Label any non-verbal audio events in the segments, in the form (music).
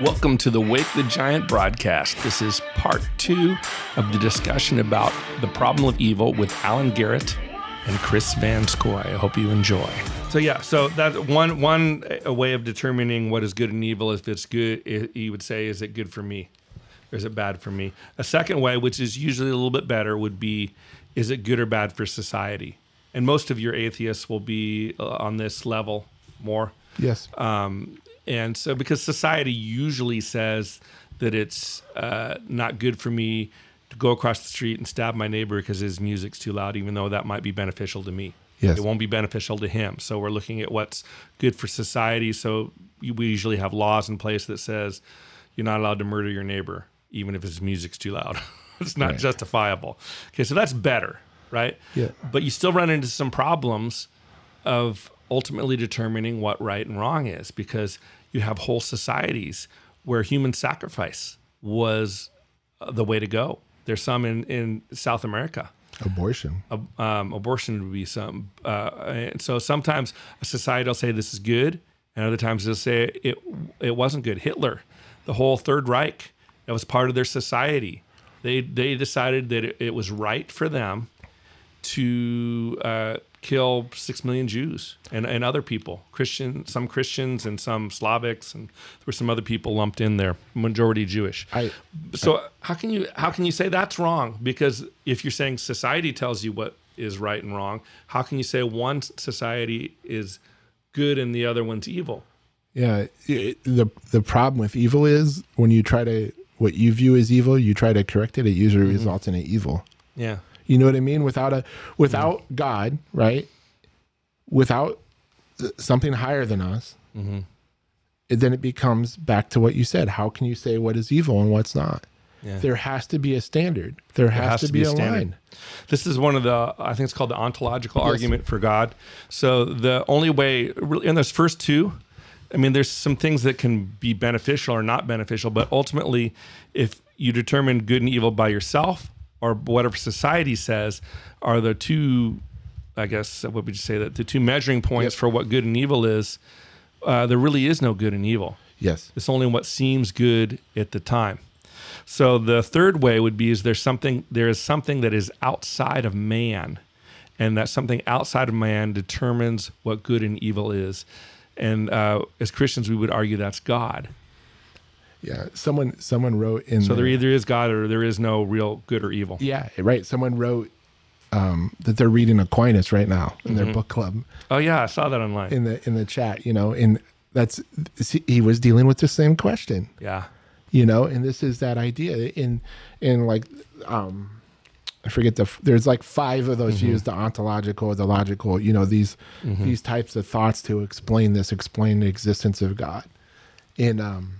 Welcome to the Wake the Giant broadcast. This is part two of the discussion about the problem of evil with Alan Garrett and Chris Van Scoy. I hope you enjoy. So yeah, so that one one a way of determining what is good and evil. If it's good, i- you would say, is it good for me, or is it bad for me? A second way, which is usually a little bit better, would be, is it good or bad for society? And most of your atheists will be uh, on this level more. Yes. Um, and so, because society usually says that it's uh, not good for me to go across the street and stab my neighbor because his music's too loud, even though that might be beneficial to me. Yes. It won't be beneficial to him. So, we're looking at what's good for society. So, we usually have laws in place that says you're not allowed to murder your neighbor, even if his music's too loud. (laughs) it's not Right. justifiable. Okay, so that's better, right? Yeah. But you still run into some problems of ultimately determining what right and wrong is because you have whole societies where human sacrifice was uh, the way to go. There's some in, in South America. Abortion. Ab- Um, abortion would be some. Uh, and so sometimes a society will say this is good, and other times they'll say it it wasn't good. Hitler, the whole Third Reich, that was part of their society. They they decided that it, it was right for them to uh, kill six million Jews and, and other people, Christian, some Christians and some Slavics, and there were some other people lumped in there, majority Jewish. I So how can you how can you say that's wrong? Because if you're saying society tells you what is right and wrong, how can you say one society is good and the other one's evil? yeah. It, the the problem with evil is when you try to what you view as evil, you try to correct it. It usually Mm-hmm. results in an evil. Yeah. You know what I mean? Without a without God, right? Without something higher than us, Mm-hmm. then it becomes back to what you said. How can you say what is evil and what's not? Yeah. There has to be a standard. There, has, to, be, a standard. line. This is one of the I think it's called the ontological argument for God. So the only way really in those first two, I mean, there's some things that can be beneficial or not beneficial, but ultimately, if you determine good and evil by yourself or whatever society says are the two, I guess what would you say that the two measuring points Yep. for what good and evil is, uh, there really is no good and evil. Yes. It's only what seems good at the time. So the third way would be is there's something there is something that is outside of man, and that something outside of man determines what good and evil is. And uh, as Christians, we would argue that's God. Yeah. Someone someone wrote in So the- there either is God or there is no real good or evil. Yeah, right. Someone wrote um, that they're reading Aquinas right now in Mm-hmm. their book club Oh yeah, I saw that online. in the in the chat. You know, and that's he was dealing with the same question. yeah, You know, and this is that idea in in like um, I forget the there's like five of those views: the ontological, the logical. You know, these these types of thoughts to explain this, explain the existence of God, and um,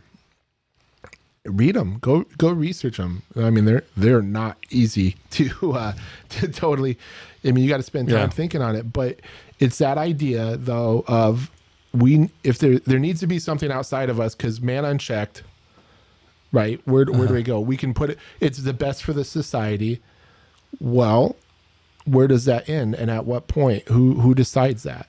read them go go research them i mean they're they're not easy (laughs) to uh to totally i mean you got to spend time Yeah. thinking on it but it's that idea though of we if there there needs to be something outside of us because man unchecked right? Where, where do we go? We can put it it's the best for the society. Well where does that end and at what point? Who who decides that?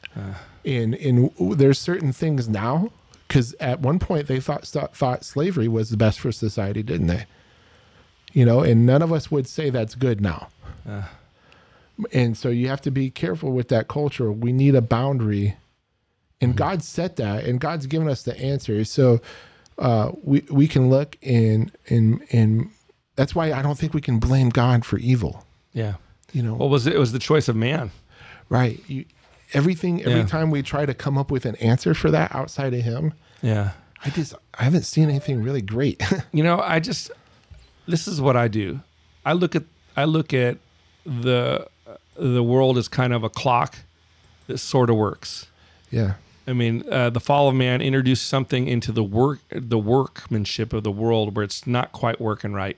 And and there's certain things now because at one point they thought thought thought slavery was the best for society didn't they? You know and none of us would say that's good now. And so you have to be careful with that culture. We need a boundary. And god set that and god's given us the answer. So uh we we can look and and and that's why i don't think we can blame god for evil. Yeah. you know? What was it? It was the choice of man. right. You, everything every Yeah. time we try to come up with an answer for that outside of him Yeah. i just i haven't seen anything really great (laughs) You know, I just this is what I do. I look at I look at the the world as kind of a clock that sort of works. yeah I mean, uh, the fall of man introduced something into the work the workmanship of the world where it's not quite working right.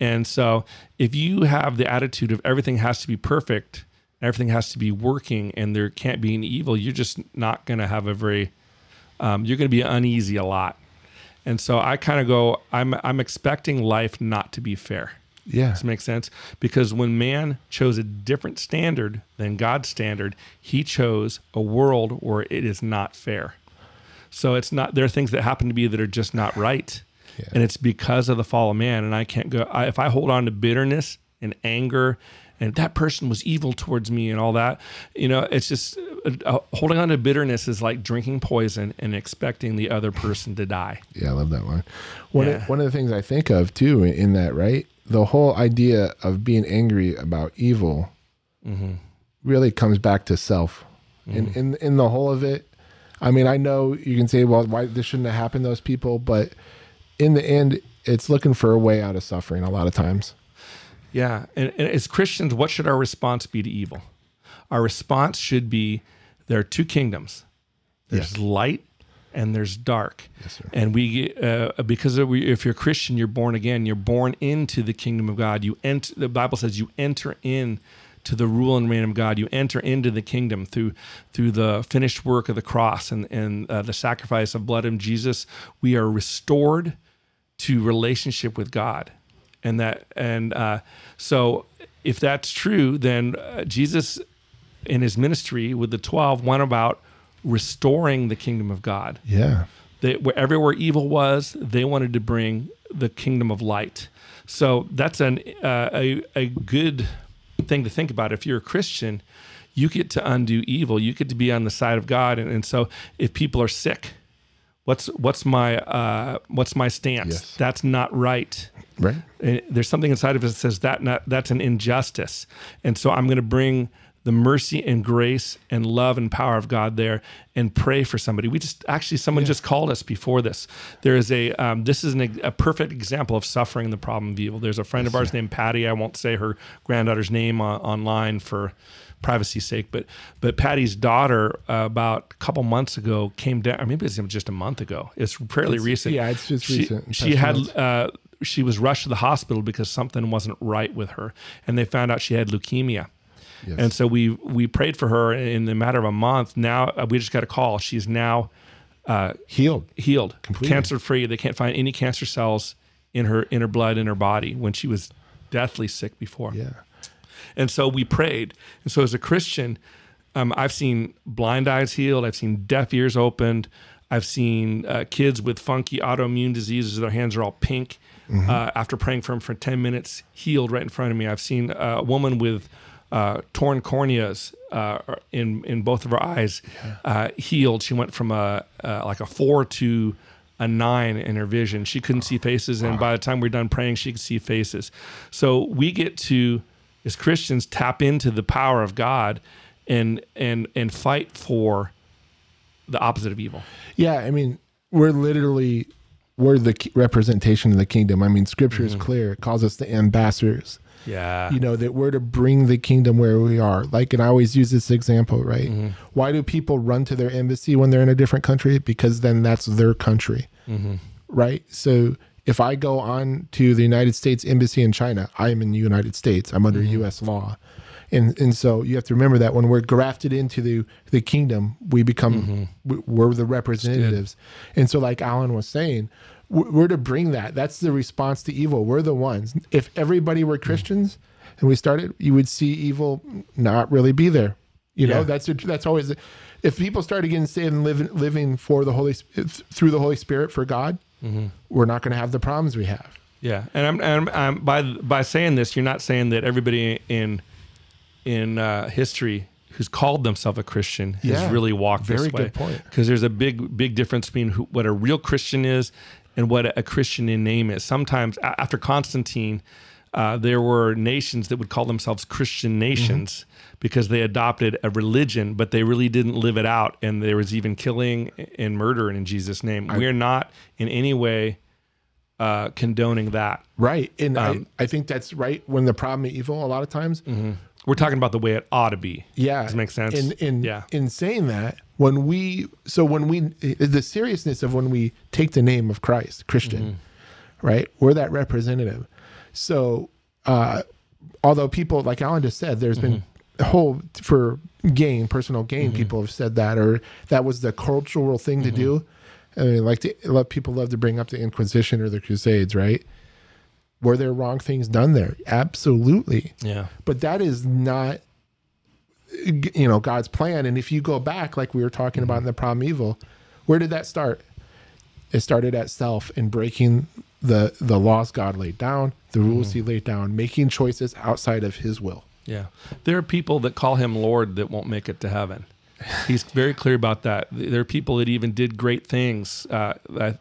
And so, if you have the attitude of everything has to be perfect, everything has to be working, and there can't be an evil, you're just not going to have a very um, you're going to be uneasy a lot. And so I kind of go, I'm I'm expecting life not to be fair. yeah Does make sense? Because when man chose a different standard than God's standard, he chose a world where it is not fair. So it's not there are things that happen to be that are just not right, Yeah. and it's because of the fall of man. And I can't go I, if I hold on to bitterness and anger. And that person was evil towards me, and all that. You know, it's just uh, uh, holding on to bitterness is like drinking poison and expecting the other person to die. Yeah, I love that line. One Yeah. of, one of the things I think of too in that, right? The whole idea of being angry about evil Mm-hmm. really comes back to self. In, in in the whole of it, I mean, I know you can say, well, why this shouldn't have happened to those people, but in the end, it's looking for a way out of suffering a lot of times. Yeah. And, and as Christians, what should our response be to evil? Our response should be there are two kingdoms there's Yes. light and there's dark. Yes, sir. And we, uh, because of, if you're a Christian, you're born again. You're born into the kingdom of God. You enter. The Bible says you enter in to the rule and reign of God. You enter into the kingdom through through the finished work of the cross and and uh, the sacrifice of blood of Jesus. We are restored to relationship with God, and that and uh, so if that's true, then uh, Jesus in his ministry with the twelve went about restoring the kingdom of God Yeah. they, where everywhere evil was, they wanted to bring the kingdom of light. So that's an uh, a a good thing to think about. If you're a Christian, you get to undo evil. You get to be on the side of God. And, and so, if people are sick, what's what's my uh, what's my stance? Yes. That's not right. Right. And there's something inside of us that says that not, that's an injustice. And so I'm going to bring the mercy and grace and love and power of God there and pray for somebody. We just actually someone just called us before this. There is a um, this is an, a perfect example of suffering the problem of evil. There's a friend of ours named Patty. I won't say her granddaughter's name uh, online for privacy's sake, but but Patty's daughter uh, about a couple months ago came down. Or maybe was just a month ago. It's fairly It's- recent. yeah, it's just She- recent, She had uh, she was rushed to the hospital because something wasn't right with her, and they found out she had leukemia. Yes. And so we we prayed for her in the matter of a month. Now uh, we just got a call. She's now Healed. healed, cancer free. They can't find any cancer cells in her in her blood in her body when she was deathly sick before. Yeah. And so we prayed. And so as a Christian, um, I've seen blind eyes healed. I've seen deaf ears opened. I've seen uh, kids with funky autoimmune diseases. Their hands are all pink. Uh, after praying for him for 10 minutes, healed right in front of me. I've seen a woman with uh, torn corneas uh, in in both of her eyes uh, healed. She went from a uh, like a four to a nine in her vision. She couldn't see faces, and by the time we're done praying, she could see faces. So we get to, as Christians, tap into the power of God and and and fight for the opposite of evil. Yeah, I mean, we're literally we're the representation of the kingdom. I mean, Scripture is mm-hmm. clear; it calls us the ambassadors. Yeah. You know that we're to bring the kingdom where we are. Like, and I always use this example, right? Mm-hmm. Why do people run to their embassy when they're in a different country? Because then that's their country, mm-hmm. right? So if I go on to the United States embassy in China, I am in the United States. I'm under U.S. law. And, and so you have to remember that when we're grafted into the, the kingdom, we become mm-hmm. we- we're the representatives. And so, like Alan was saying, we- we're to bring that. That's the response to evil. We're the ones. If everybody were mm. Christians and we started, you would see evil not really be there. You know, Yeah. that's that's always. If people started getting saved and living living for the Holy through the Holy Spirit for God, mm-hmm. we're not going to have the problems we have. Yeah, and I'm, and I'm, I'm by by saying this, you're not saying that everybody in in uh, history who's called themselves a Christian has Yeah, really walked very this way. good point. Because there's a big big difference between who, what a real Christian is and what a Christian in name is. Sometimes after Constantine. Uh, there were nations that would call themselves Christian nations because they adopted a religion, but they really didn't live it out. And there was even killing and murder in Jesus' name. We're not in any way uh, condoning that. Right. And I, I think that's right when the problem of evil a lot of times. We're talking about the way it ought to be. Yeah. Does it make sense? In in yeah. in saying that, when we so when we the seriousness of when we take the name of Christ, Christian, Mm-hmm. right? We're that representative. So uh although people like Alan just said, there's been Mm-hmm. a whole for gain, personal gain, people have said that or that was the cultural thing to do. Mm-hmm. I mean, like to, let people love to bring up the Inquisition or the Crusades, right? Were there wrong things done there? Absolutely yeah. but that is not you know god's plan and if you go back like we were talking about mm-hmm. in the problem evil Where did that start? It started at self and breaking the the laws God laid down, the rules mm-hmm. He laid down, making choices outside of His will. Yeah. There are people that call him Lord that won't make it to heaven. He's very clear about that. There are people that even did great things. Uh,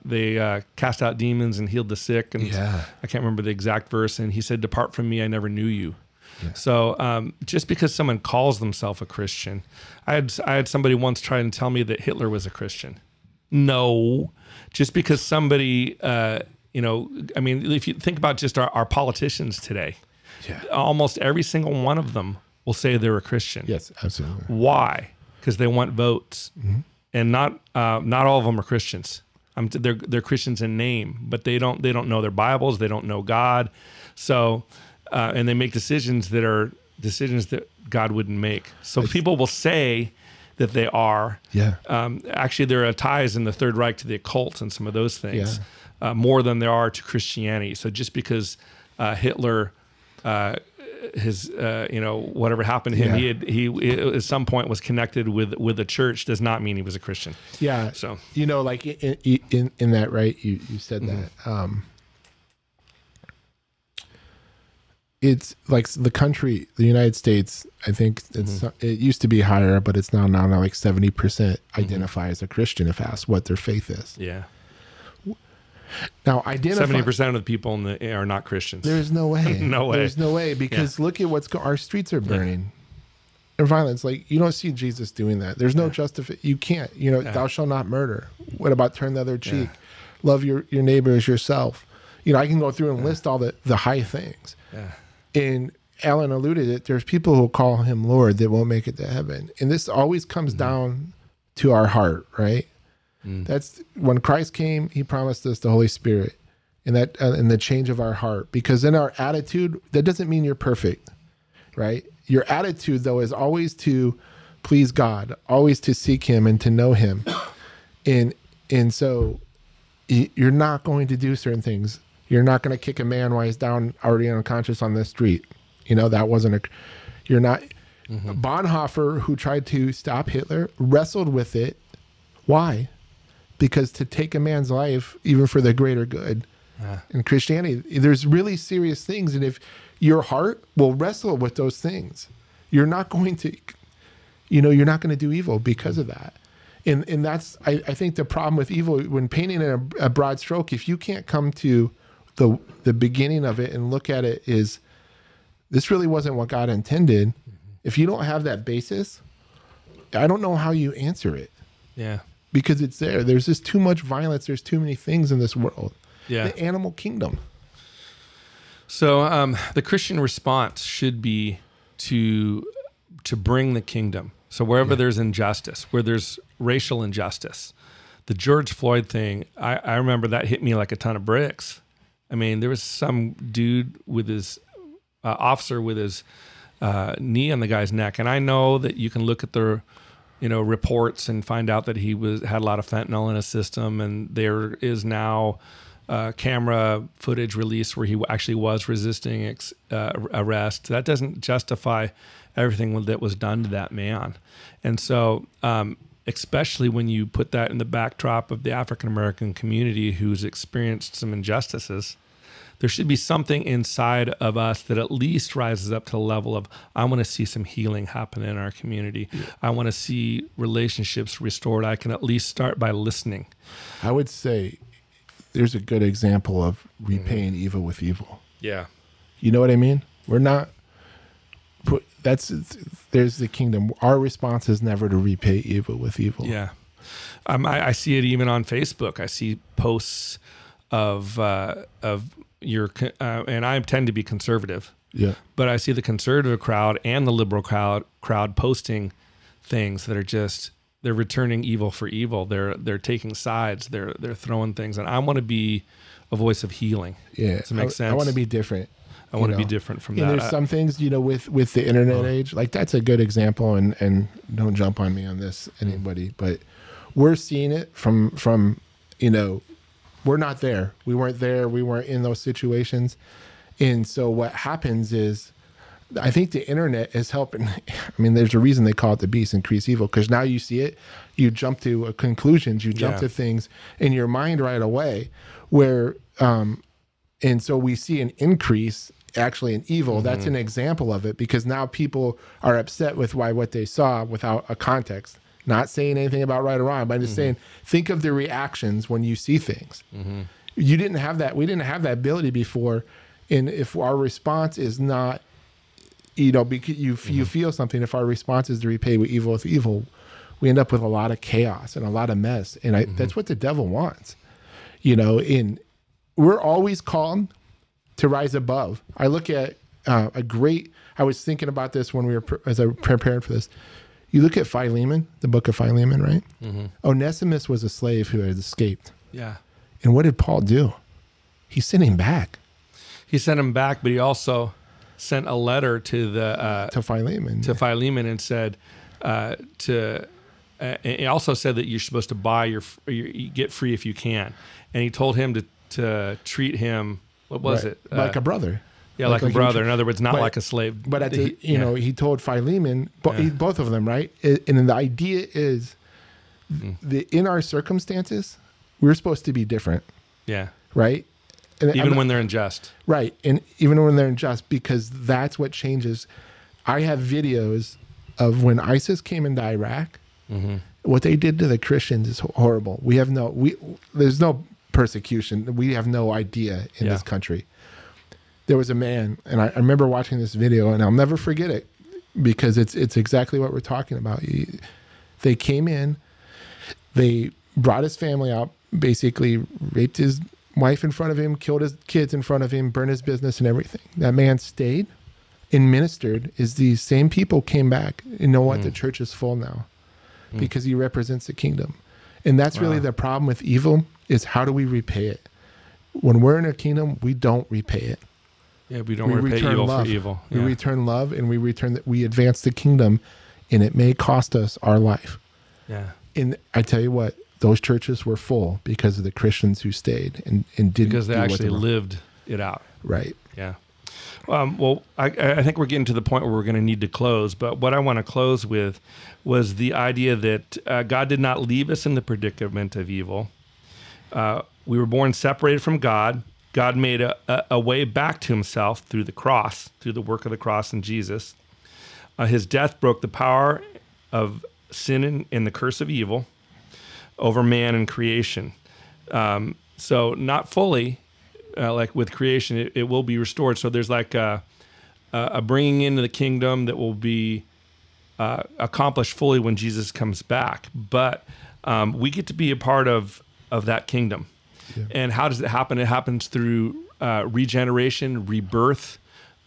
they uh, cast out demons and healed the sick. And Yeah. I can't remember the exact verse. And he said, Depart from me, I never knew you. So um, just because someone calls themselves a Christian, I had I had somebody once try and tell me that Hitler was a Christian. No, just because somebody, uh, you know, I mean, if you think about just our, our politicians today, Yeah. almost every single one of them will say they're a Christian. Yes, absolutely. Why? Because they want votes, and not uh, not all of them are Christians. Um, they're they're Christians in name, but they don't they don't know their Bibles. They don't know God. So, uh, and they make decisions that are decisions that God wouldn't make. So people will say that they are. Yeah. Um, actually, there are ties in the Third Reich to the occult and some of those things, uh, more than there are to Christianity. So just because uh, Hitler, uh, his, uh, you know, whatever happened to him, Yeah. he had he at some point was connected with with the church, does not mean he was a Christian. Yeah. So you know, like in in, in that, right? You you said that. Um, it's like the country, the United States. I think it's it used to be higher, but it's now now, now like seventy percent identify as a Christian if asked what their faith is. yeah, Now identify. seventy percent of the people in the are not Christians. There's no way. (laughs) No way. There's no way because look at what's go- our streets are burning. And violence, like you don't see Jesus doing that. There's no justification. You can't. You know, thou shalt not murder. What about turn the other cheek? Love your your neighbor as yourself. You know, I can go through and list all the the high things. yeah, And Alan alluded it. There's people who call him Lord that won't make it to heaven, and this always comes mm-hmm. down to our heart, right? That's when Christ came. He promised us the Holy Spirit, and that uh, and the change of our heart. Because in our attitude, that doesn't mean you're perfect, right? Your attitude though is always to please God, always to seek Him and to know Him, (coughs) and and so you're not going to do certain things. You're not going to kick a man while he's down already unconscious on the street. You know that wasn't a. You're not. Bonhoeffer, who tried to stop Hitler, wrestled with it. Why? Because to take a man's life, even for the greater good, in Christianity, there's really serious things, and if your heart will wrestle with those things, you're not going to, you know, you're not going to do evil because of that. And and that's I, I think the problem with evil when painting in a, a broad stroke, if you can't come to the the beginning of it and look at it is this really wasn't what God intended. Mm-hmm. If you don't have that basis, I don't know how you answer it. Yeah, because it's there. There's just too much violence. There's too many things in this world. yeah. The animal kingdom. So um, the Christian response should be to to bring the kingdom. So wherever there's injustice, where there's racial injustice, the George Floyd thing, I, I remember that hit me like a ton of bricks. I mean, there was some dude with his uh, officer with his uh, knee on the guy's neck, and I know that you can look at the you know reports and find out that he was had a lot of fentanyl in his system, and there is now uh, camera footage released where he actually was resisting ex- uh, arrest. That doesn't justify everything that was done to that man, and so. Um, Especially when you put that in the backdrop of the African American community who's experienced some injustices, there should be something inside of us that at least rises up to the level of I want to see some healing happen in our community. I want to see relationships restored. I can at least start by listening. I would say there's a good example of repaying evil with evil. Yeah. You know what I mean? We're not put that's there's the kingdom. Our response is never to repay evil with evil. Yeah. Um, I, I see it even on Facebook. I see posts of uh, of your co- uh, and I tend to be conservative, Yeah. but I see the conservative crowd and the liberal crowd crowd posting things that are just they're returning evil for evil. They're they're taking sides. They're they're throwing things, and I want to be a voice of healing. Yeah. Does it make I, sense? I want to be different. I want to be different from Yeah, that. there's some things, you know, with with the internet age, like that's a good example and and don't jump on me on this anybody, but we're seeing it from from, you know, we're not there. We weren't there. We weren't in those situations. And so what happens is I think the internet is helping. (laughs) I mean, there's a reason they call it the beast, increase evil, because now you see it, you jump to uh, conclusions, you jump Yeah. to things in your mind right away, where, um, and so we see an increase actually in evil. That's Mm-hmm. an example of it because now people are upset with why what they saw without a context. Not saying anything about right or wrong, but I'm Mm-hmm. just saying think of the reactions when you see things Mm-hmm. you didn't have that we didn't have that ability before and if our response is not you know because you Mm-hmm. you feel something if our response is to repay with evil with evil we end up with a lot of chaos and a lot of mess and I, Mm-hmm. that's what the devil wants you know in we're always called to rise above i look at uh, a great i was thinking about this when we were pre- as i prepared for this you look at philemon the book of philemon right Mm-hmm. onesimus was a slave who had escaped Yeah. and what did Paul do? He sent him back He sent him back, but he also sent a letter to the uh, to Philemon. to Philemon and said uh, to. Uh, he also said that you're supposed to buy your, your you get free if you can, and he told him to to treat him. What was Right. it? Uh, like a brother. Yeah, like, like a brother. In other words, not but- like a slave. But at the, He- you yeah. know, he told Philemon, bo- Yeah. both of them, right? And the idea is, Mm. the in our circumstances, we're supposed to be different, yeah, right? And even I'm- when they're unjust. right, and even when they're unjust, because that's what changes. I have videos of when ISIS came into Iraq. Mm-hmm. What they did to the Christians is horrible. We have no we there's no persecution. We have no idea in Yeah. this country. There was a man, and I, I remember watching this video, and I'll never forget it because it's it's exactly what we're talking about. He- They came in, they brought his family out, basically raped his wife in front of him, killed his kids in front of him, burned his business and everything. That man stayed and ministered. Is these same people came back? You know what? The mm. church is full now mm. because he represents the kingdom, and that's really the problem with evil. Is how do we repay it? When we're in a kingdom, we don't repay it. Yeah, we don't we evil love. for evil. We return love, and we return that we advance the kingdom, and it may cost us our life. yeah. And I tell you what, those churches were full because of the Christians who stayed and, and didn't because they actually lived it out. right. Yeah. Um, well, I, I think we're getting to the point where we're going to need to close. But what I want to close with was the idea that uh, God did not leave us in the predicament of evil. Uh, we were born separated from God. God made a, a, a way back to himself through the cross, through the work of the cross in Jesus. Uh, his death broke the power of sin and, and the curse of evil over man and creation. Um, so, not fully, uh, like with creation, it, it will be restored. So, there's like a, a bringing into the kingdom that will be uh, accomplished fully when Jesus comes back. But um, we get to be a part of of that kingdom. And how does it happen? It happens through uh, regeneration, rebirth.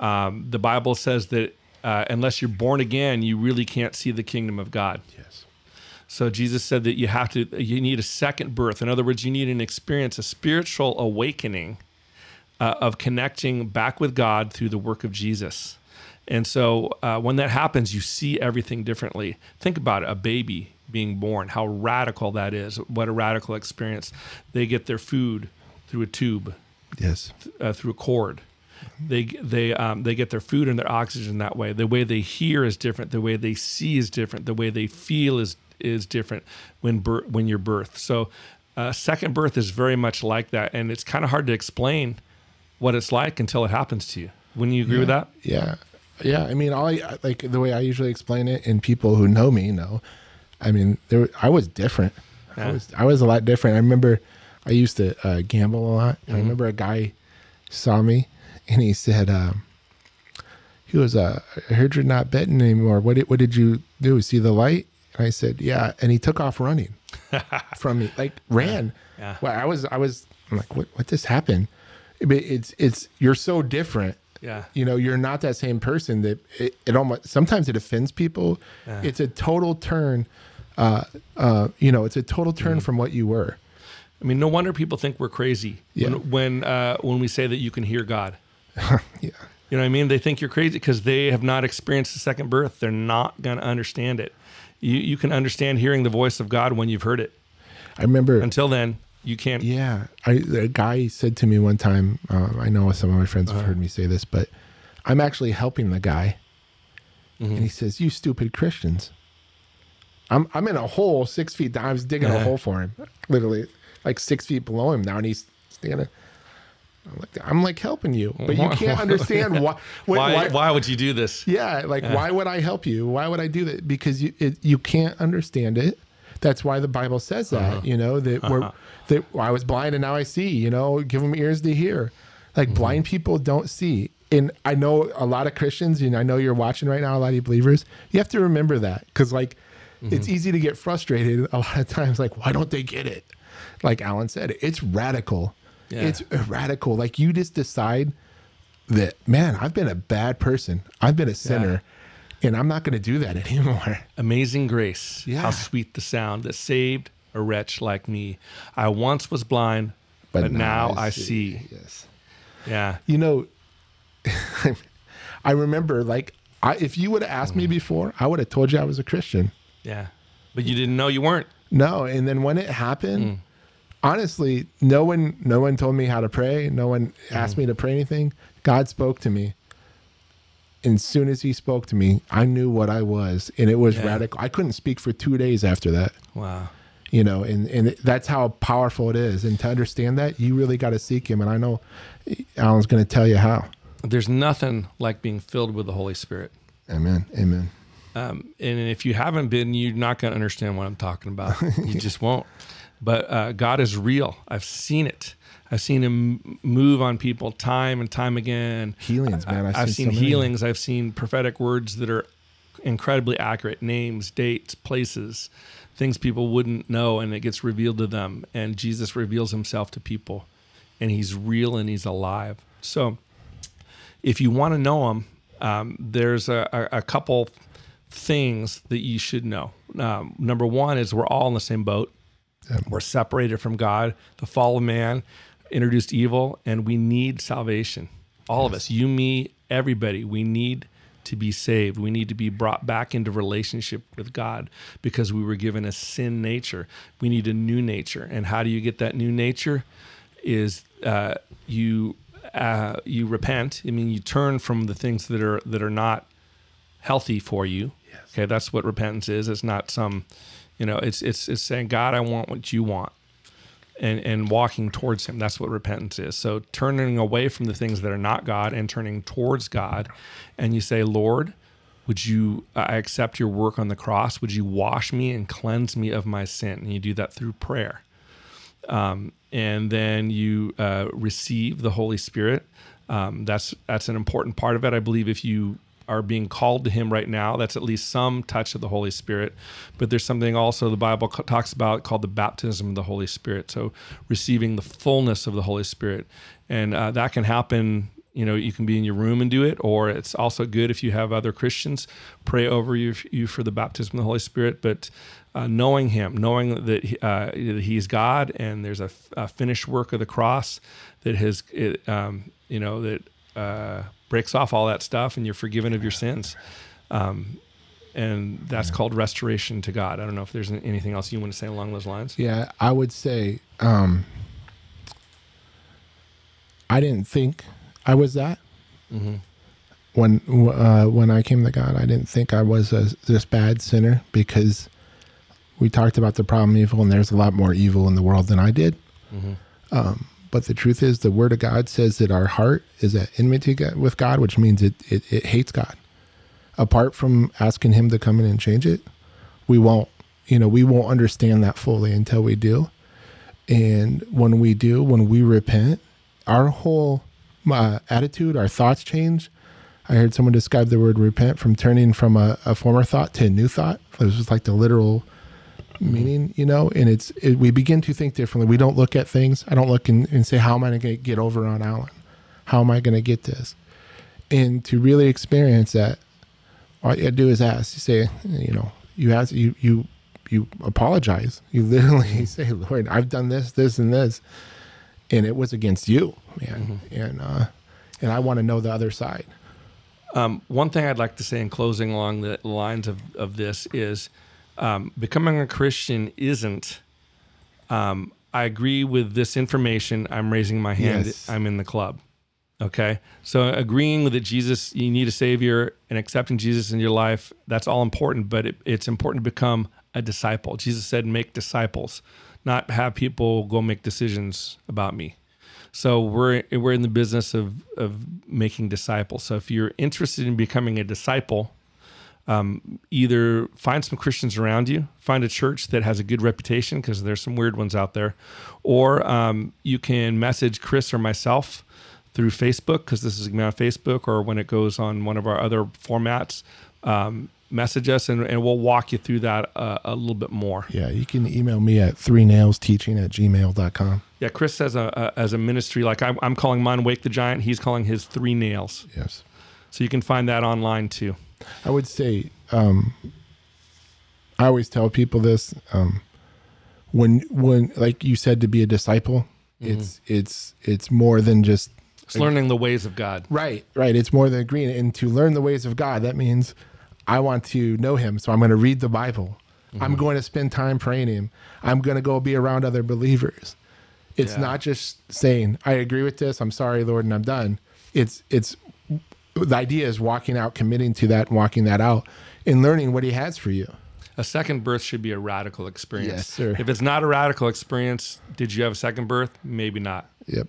Um, the Bible says that uh, unless you're born again, you really can't see the kingdom of God. Yes. So Jesus said that you have to, you need a second birth. In other words, you need an experience, a spiritual awakening uh, of connecting back with God through the work of Jesus. And so uh, when that happens, you see everything differently. Think about it a baby being born, how radical that is. What a radical experience. They get their food through a tube, Yes. uh, through a cord. They they um, they get their food and their oxygen that way. The way they hear is different. The way they see is different. The way they feel is is different when bir- when you're birthed. So, uh, second birth is very much like that, and it's kind of hard to explain what it's like until it happens to you. Wouldn't you agree with that? Yeah. Yeah. I mean, all I, like the way I usually explain it, and people who know me know. I mean, there I was different. Yeah. I was I was a lot different. I remember I used to uh, gamble a lot. Mm-hmm. I remember a guy saw me and he said, um, he was, uh, I heard you're not betting anymore. What did, what did you do? See the light? And I said, yeah. And he took off running (laughs) from me, like ran. Yeah. Well, I was, I was I'm like, what, what just happened? But it's, it's, you're so different. Yeah. You know, you're not that same person that it, it almost, sometimes it offends people. It's a total turn. Uh, uh, you know, it's a total turn from what you were. I mean, no wonder people think we're crazy Yeah. when when, uh, when we say that you can hear God. (laughs) Yeah. You know what I mean? They think you're crazy because they have not experienced the second birth. They're not going to understand it. You you can understand hearing the voice of God when you've heard it. I remember. Until then, you can't. Yeah, I, a guy said to me one time. Uh, I know some of my friends have heard me say this, but I'm actually helping the guy. Mm-hmm. And he says, You stupid Christians. I'm I'm in a hole six feet down. I was digging a Uh-huh. hole for him, literally like six feet below him now, and he's standing. I'm like, I'm like helping you, but you can't (laughs) understand why. Why, why, why, would you do this? yeah, like why would I help you? Why would I do that? Because you it, you can't understand it. That's why the Bible says that. Uh-huh. You know that we're that I was blind and now I see. You know, give them ears to hear. Like Mm-hmm. blind people don't see. And I know a lot of Christians, and I know you're watching right now. A lot of you believers, you have to remember that because like it's Mm-hmm. easy to get frustrated (laughs) a lot of times. Like why don't they get it? Like Alan said, it's radical. Yeah. It's radical. Like you just decide that man, I've been a bad person. I've been a sinner, and I'm not going to do that (laughs) anymore. Amazing grace. Yeah. How sweet the sound that saved a wretch like me. I once was blind, but, now, I see. Yes. Yeah. You know, (laughs) I remember like I, if you would have asked me before, I would have told you I was a Christian. Yeah. But you didn't know you weren't. No, and then when it happened, mm. honestly, no one no one told me how to pray. No one asked mm. me to pray anything. God spoke to me. And as soon as he spoke to me, I knew what I was, and it was Yeah. radical. I couldn't speak for two days after that. Wow. you know and and that's how powerful it is and to understand that you really got to seek him and i know alan's going to tell you how There's nothing like being filled with the Holy Spirit. amen amen Um, and if you haven't been, you're not going to understand what I'm talking about. (laughs) you just won't. But uh, God is real. I've seen it. I've seen Him move on people time and time again. healings man I've, I've, seen, so many. healings. I've seen prophetic words that are incredibly accurate names, dates, places, things people wouldn't know, and it gets revealed to them. And Jesus reveals Himself to people, and He's real and He's alive. So, if you want to know Him, um, there's a, a, a couple things that you should know. Um, number one is we're all in the same boat. We're separated from God. The fall of man introduced evil, and we need salvation. All of us, you, me, everybody, we need to be saved. We need to be brought back into relationship with God because we were given a sin nature. We need a new nature. And how do you get that new nature? Is uh, you uh, you repent. I mean, you turn from the things that are that are not healthy for you. Okay, that's what repentance is. It's not some, you know, it's it's it's saying, God, I want what you want. And and walking towards him. That's what repentance is. So turning away from the things that are not God and turning towards God. And you say, Lord, would you I accept your work on the cross? Would you wash me and cleanse me of my sin? And you do that through prayer um, and then you uh, receive the Holy Spirit. Um, that's that's an important part of it. I believe if you are being called to Him right now, that's at least some touch of the Holy Spirit. But there's something also the Bible co- talks about called the baptism of the Holy Spirit. So receiving the fullness of the Holy Spirit, and uh, that can happen. You know, you can be in your room and do it, or it's also good if you have other Christians pray over you, you for the baptism of the Holy Spirit. But uh, knowing Him, knowing that, he, uh, that He's God, and there's a, finished work of the cross that has, it, um, you know, that uh, breaks off all that stuff, and you're forgiven of your sins. Um, and that's called restoration to God. I don't know if there's anything else you want to say along those lines. yeah i would say um i didn't think i was that Mm-hmm. when uh, when I came to God, I didn't think I was a, this bad sinner because we talked about the problem evil, and there's a lot more evil in the world than I did. Mm-hmm. Um, but the truth is, the Word of God says that our heart is at enmity with God, which means it, it it hates God. Apart from asking Him to come in and change it, we won't. You know, we won't understand that fully until we do. And when we do, when we repent, our whole uh, attitude, our thoughts change. I heard someone describe the word repent from turning from a, a former thought to a new thought. It was just like the literal meaning, you know, and it's, it, we begin to think differently. We don't look at things. I don't look and, and say, how am I going to get over on Alan? How am I going to get this? And to really experience that, all you do is ask. You say, you know, you ask, you, you, you apologize. You (laughs) literally say, Lord, I've done this, this, and this, and it was against you, man. And, uh, and I want to know the other side. Um, one thing I'd like to say in closing along the lines of, of this is um, becoming a Christian isn't. Um, I agree with this information. I'm raising my hand. Yes. I'm in the club. Okay. So agreeing with that Jesus, you need a savior and accepting Jesus in your life, that's all important, but it, it's important to become a disciple. Jesus said, make disciples, not have people go make decisions about me. So we're we're in the business of of making disciples. So if you're interested in becoming a disciple, um, either find some Christians around you, find a church that has a good reputation because there's some weird ones out there, or um, you can message Chris or myself through Facebook because this is going to be on Facebook, or when it goes on one of our other formats. Um, message us and, and we'll walk you through that uh, a little bit more. Yeah, you can email me at three nails teaching at gmail.com. Yeah, Chris has a, a as a ministry, like I'm, I'm calling mine Wake the Giant. He's calling his Three Nails. Yes. So you can find that online too. I would say, um, I always tell people this, um, when, when, like you said, to be a disciple, it's, it's, it's more than just It's learning the ways of God. Right, right. It's more than agreeing. And to learn the ways of God, that means I want to know Him. So I'm going to read the Bible. I'm going to spend time praying Him. I'm going to go be around other believers. It's Yeah. not just saying, I agree with this. I'm sorry, Lord, and I'm done. It's, it's, the idea is walking out, committing to that, and walking that out, and learning what He has for you. A second birth should be a radical experience. Yes, sir. If it's not a radical experience, did you have a second birth? Maybe not. Yep.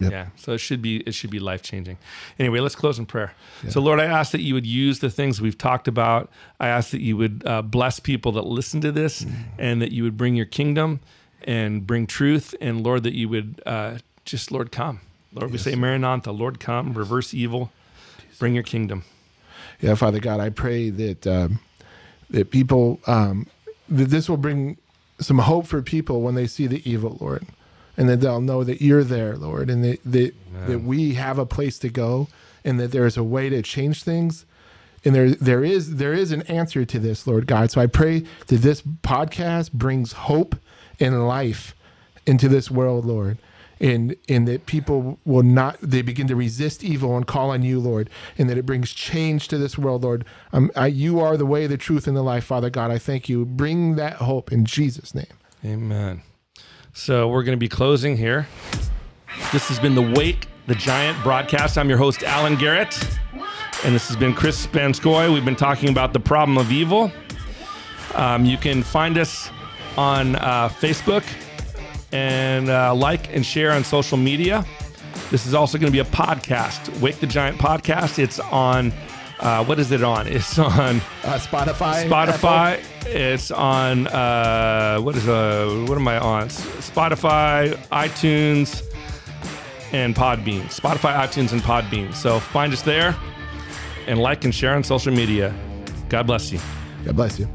Yep. Yeah. So it should be it should be life changing. Anyway, let's close in prayer. So Lord, I ask that you would use the things we've talked about. I ask that you would uh, bless people that listen to this, Mm-hmm. and that you would bring your kingdom and bring truth, and Lord, that you would uh, just Lord come. Lord, we say Maranatha, Lord come, reverse evil, bring your kingdom. Yeah, Father God, I pray that um, that people um, that this will bring some hope for people when they see the evil, Lord, and that they'll know that you're there, Lord, and that that, that we have a place to go, and that there is a way to change things, and there there is there is an answer to this, Lord God. So I pray that this podcast brings hope and life into this world, Lord. And, and that people will not they begin to resist evil and call on you lord and that it brings change to this world lord um, I, you are the way the truth and the life father god i thank you bring that hope in jesus name Amen. So we're going to be closing here. This has been the Wake the Giant broadcast. I'm your host, Alan Garrett. And this has been Chris Van Scoy. We've been talking about the problem of evil. Um, you can find us on uh, Facebook and uh, like and share on social media. This is also going to be a podcast, Wake the Giant podcast. It's on, uh, what is it on? It's on uh, spotify Spotify. It's on uh, what is uh what am I on? Spotify, iTunes, and Podbean. Spotify, iTunes, and Podbean. So find us there, and like and share on social media. God bless you. God bless you